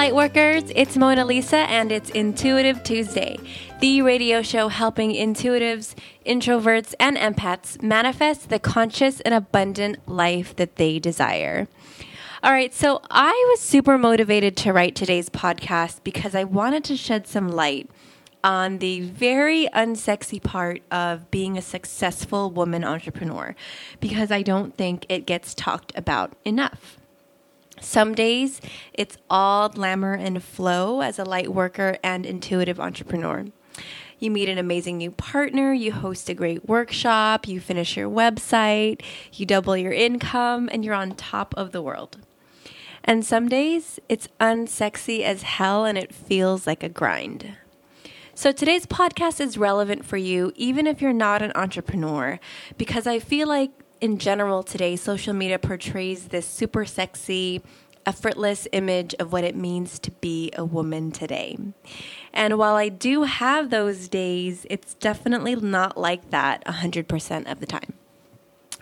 Lightworkers, it's Mona Lisa and it's Intuitive Tuesday, the radio show helping intuitives, introverts, and empaths manifest the conscious and abundant life that they desire. All right, so I was super motivated to write today's podcast because I wanted to shed some light on the very unsexy part of being a successful woman entrepreneur because I don't think it gets talked about enough. Some days it's all glamour and flow as a light worker and intuitive entrepreneur. You meet an amazing new partner, you host a great workshop, you finish your website, you double your income, and you're on top of the world. And some days it's unsexy as hell and it feels like a grind. So today's podcast is relevant for you, even if you're not an entrepreneur, because I feel like in general today, social media portrays this super sexy, effortless image of what it means to be a woman today. And while I do have those days, it's definitely not like that 100% of the time.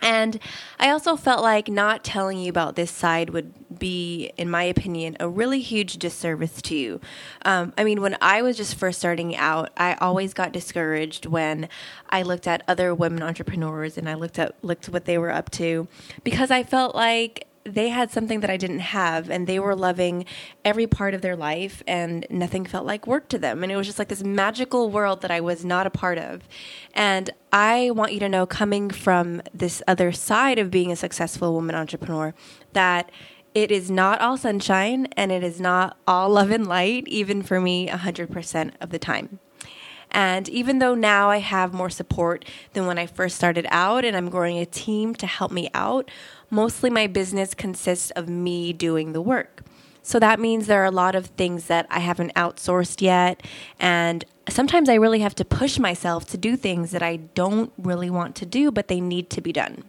And I also felt like not telling you about this side would be, in my opinion, a really huge disservice to you. Um, I mean, when I was just first starting out, I always got discouraged when I looked at other women entrepreneurs and I looked at looked what they were up to because I felt like they had something that I didn't have, and they were loving every part of their life, and nothing felt like work to them. And it was just like this magical world that I was not a part of. And I want you to know, coming from this other side of being a successful woman entrepreneur, that it is not all sunshine and it is not all love and light, even for me, 100% of the time. And even though now I have more support than when I first started out and I'm growing a team to help me out, mostly my business consists of me doing the work. So that means there are a lot of things that I haven't outsourced yet. And sometimes I really have to push myself to do things that I don't really want to do, but they need to be done.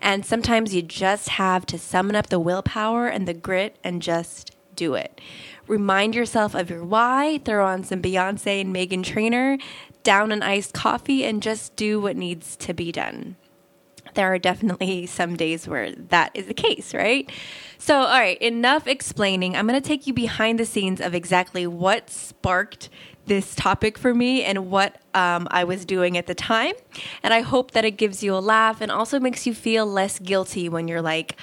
And sometimes you just have to summon up the willpower and the grit and just do it. Remind yourself of your why, throw on some Beyonce and Meghan Trainor, down an iced coffee, and just do what needs to be done there are definitely some days where that is the case, right? So, all right, enough explaining. I'm going to take you behind the scenes of exactly what sparked this topic for me and what um, I was doing at the time. And I hope that it gives you a laugh and also makes you feel less guilty when you're like,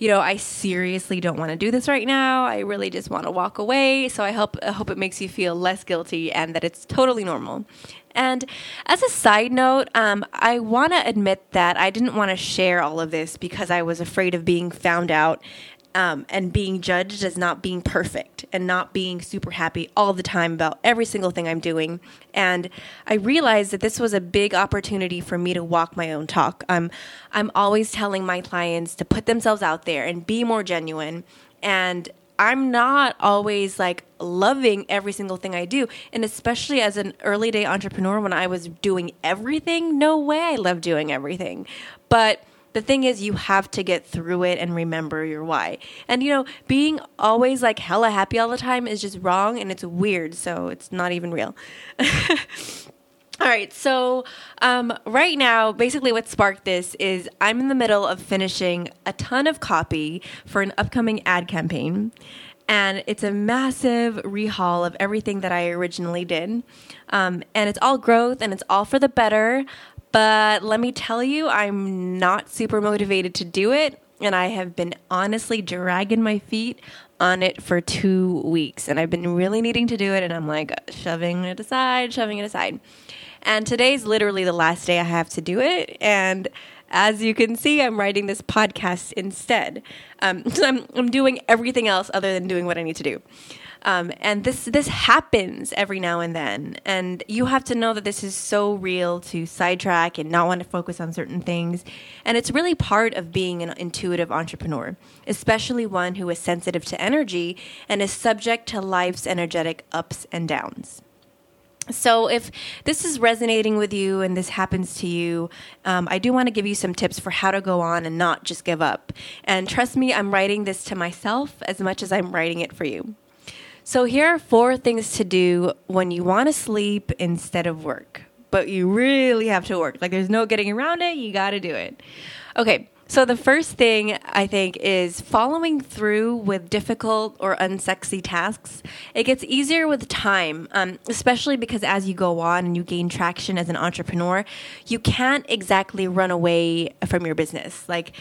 you know, I seriously don't want to do this right now. I really just want to walk away. So I hope I hope it makes you feel less guilty and that it's totally normal. And as a side note, um, I want to admit that I didn't want to share all of this because I was afraid of being found out um, and being judged as not being perfect and not being super happy all the time about every single thing I'm doing. And I realized that this was a big opportunity for me to walk my own talk. Um, I'm always telling my clients to put themselves out there and be more genuine. And I'm not always like loving every single thing I do. And especially as an early day entrepreneur, when I was doing everything, no way I love doing everything. But the thing is, you have to get through it and remember your why. And you know, being always like hella happy all the time is just wrong and it's weird. So it's not even real. All right, so um, right now, basically what sparked this is I'm in the middle of finishing a ton of copy for an upcoming ad campaign. And it's a massive rehaul of everything that I originally did. Um, and it's all growth and it's all for the better. But let me tell you, I'm not super motivated to do it. And I have been honestly dragging my feet on it for two weeks. And I've been really needing to do it. And I'm like shoving it aside, shoving it aside. And today's literally the last day I have to do it. And as you can see, I'm writing this podcast instead. Um, so I'm, I'm doing everything else other than doing what I need to do. Um, and this this happens every now and then, and you have to know that this is so real to sidetrack and not want to focus on certain things. And it's really part of being an intuitive entrepreneur, especially one who is sensitive to energy and is subject to life's energetic ups and downs. So, if this is resonating with you and this happens to you, um, I do want to give you some tips for how to go on and not just give up. And trust me, I'm writing this to myself as much as I'm writing it for you. So, here are four things to do when you want to sleep instead of work, but you really have to work. Like, there's no getting around it, you got to do it. Okay, So, the first thing I think is following through with difficult or unsexy tasks. It gets easier with time, um, especially because as you go on and you gain traction as an entrepreneur, you can't exactly run away from your business. Like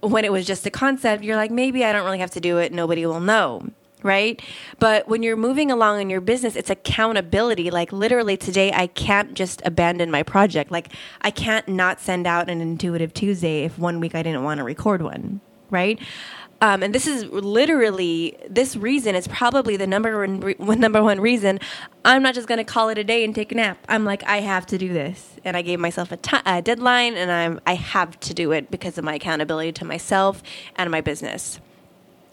when it was just a concept, you're like, maybe I don't really have to do it, nobody will know right? But when you're moving along in your business, it's accountability. Like literally today, I can't just abandon my project. Like I can't not send out an intuitive Tuesday if one week I didn't want to record one, right? Um, and this is literally this reason is probably the number one number one reason I'm not just going to call it a day and take a nap. I'm like I have to do this, and I gave myself a, t- a deadline, and I'm I have to do it because of my accountability to myself and my business.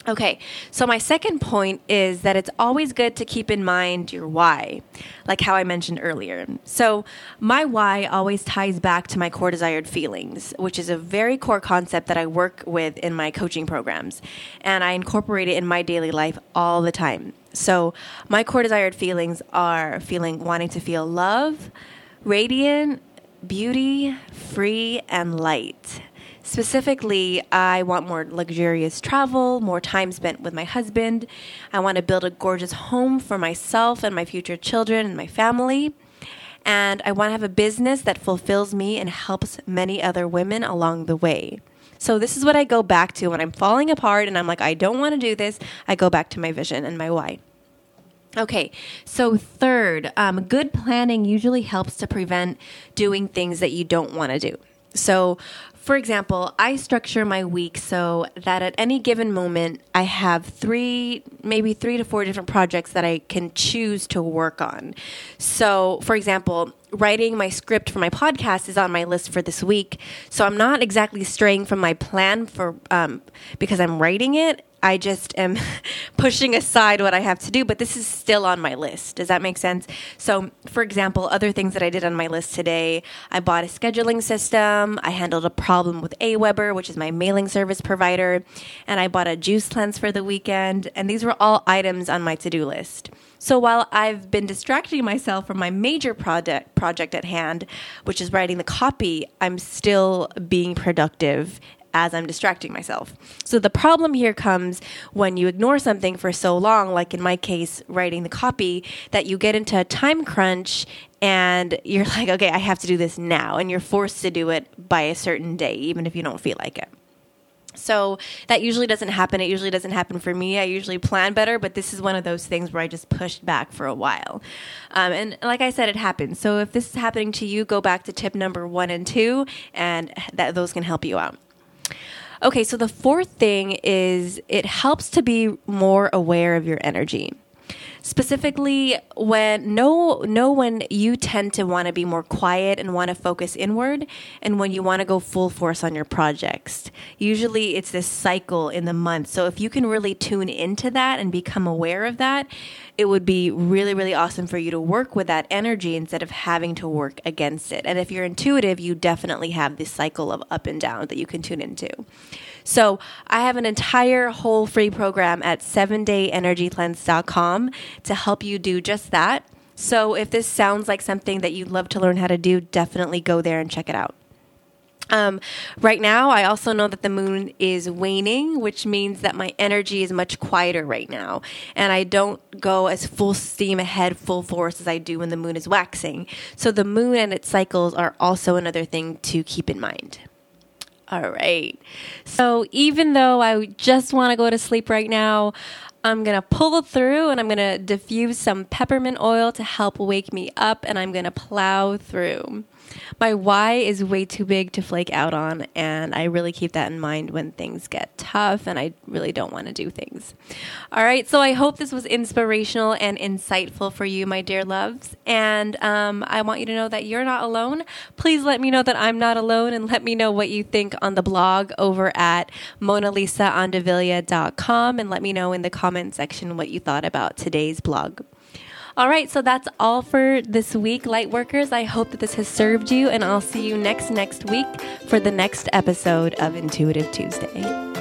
Okay, so my second point is that it's always good to keep in mind your why, like how I mentioned earlier. So, my why always ties back to my core desired feelings, which is a very core concept that I work with in my coaching programs, and I incorporate it in my daily life all the time. So, my core desired feelings are feeling wanting to feel love, radiant, beauty, free, and light. Specifically, I want more luxurious travel, more time spent with my husband. I want to build a gorgeous home for myself and my future children and my family. And I want to have a business that fulfills me and helps many other women along the way. So, this is what I go back to when I'm falling apart and I'm like, I don't want to do this. I go back to my vision and my why. Okay, so third, um, good planning usually helps to prevent doing things that you don't want to do. So, for example, I structure my week so that at any given moment, I have three, maybe three to four different projects that I can choose to work on. So, for example, writing my script for my podcast is on my list for this week. So I'm not exactly straying from my plan for um, because I'm writing it. I just am pushing aside what I have to do, but this is still on my list. Does that make sense? So, for example, other things that I did on my list today I bought a scheduling system, I handled a problem with Aweber, which is my mailing service provider, and I bought a juice cleanse for the weekend. And these were all items on my to do list. So while I've been distracting myself from my major project project at hand, which is writing the copy, I'm still being productive as I'm distracting myself. So the problem here comes when you ignore something for so long, like in my case, writing the copy, that you get into a time crunch and you're like, okay, I have to do this now. And you're forced to do it by a certain day, even if you don't feel like it. So that usually doesn't happen. It usually doesn't happen for me. I usually plan better, but this is one of those things where I just pushed back for a while. Um, and like I said, it happens. So if this is happening to you, go back to tip number one and two, and that those can help you out. Okay, so the fourth thing is it helps to be more aware of your energy specifically when know know when you tend to want to be more quiet and want to focus inward and when you want to go full force on your projects. Usually it's this cycle in the month. So if you can really tune into that and become aware of that it would be really really awesome for you to work with that energy instead of having to work against it. And if you're intuitive you definitely have this cycle of up and down that you can tune into so I have an entire whole free program at 7dayenergycleanse.com to help you do just that. So if this sounds like something that you'd love to learn how to do, definitely go there and check it out. Um, right now, I also know that the moon is waning, which means that my energy is much quieter right now. And I don't go as full steam ahead, full force as I do when the moon is waxing. So the moon and its cycles are also another thing to keep in mind. All right. So even though I just want to go to sleep right now, I'm going to pull through and I'm going to diffuse some peppermint oil to help wake me up and I'm going to plow through. My why is way too big to flake out on, and I really keep that in mind when things get tough and I really don't want to do things. All right, so I hope this was inspirational and insightful for you, my dear loves. And um, I want you to know that you're not alone. Please let me know that I'm not alone and let me know what you think on the blog over at monalisaandevilla.com and let me know in the comment section what you thought about today's blog. All right, so that's all for this week, Lightworkers. I hope that this has served you, and I'll see you next next week for the next episode of Intuitive Tuesday.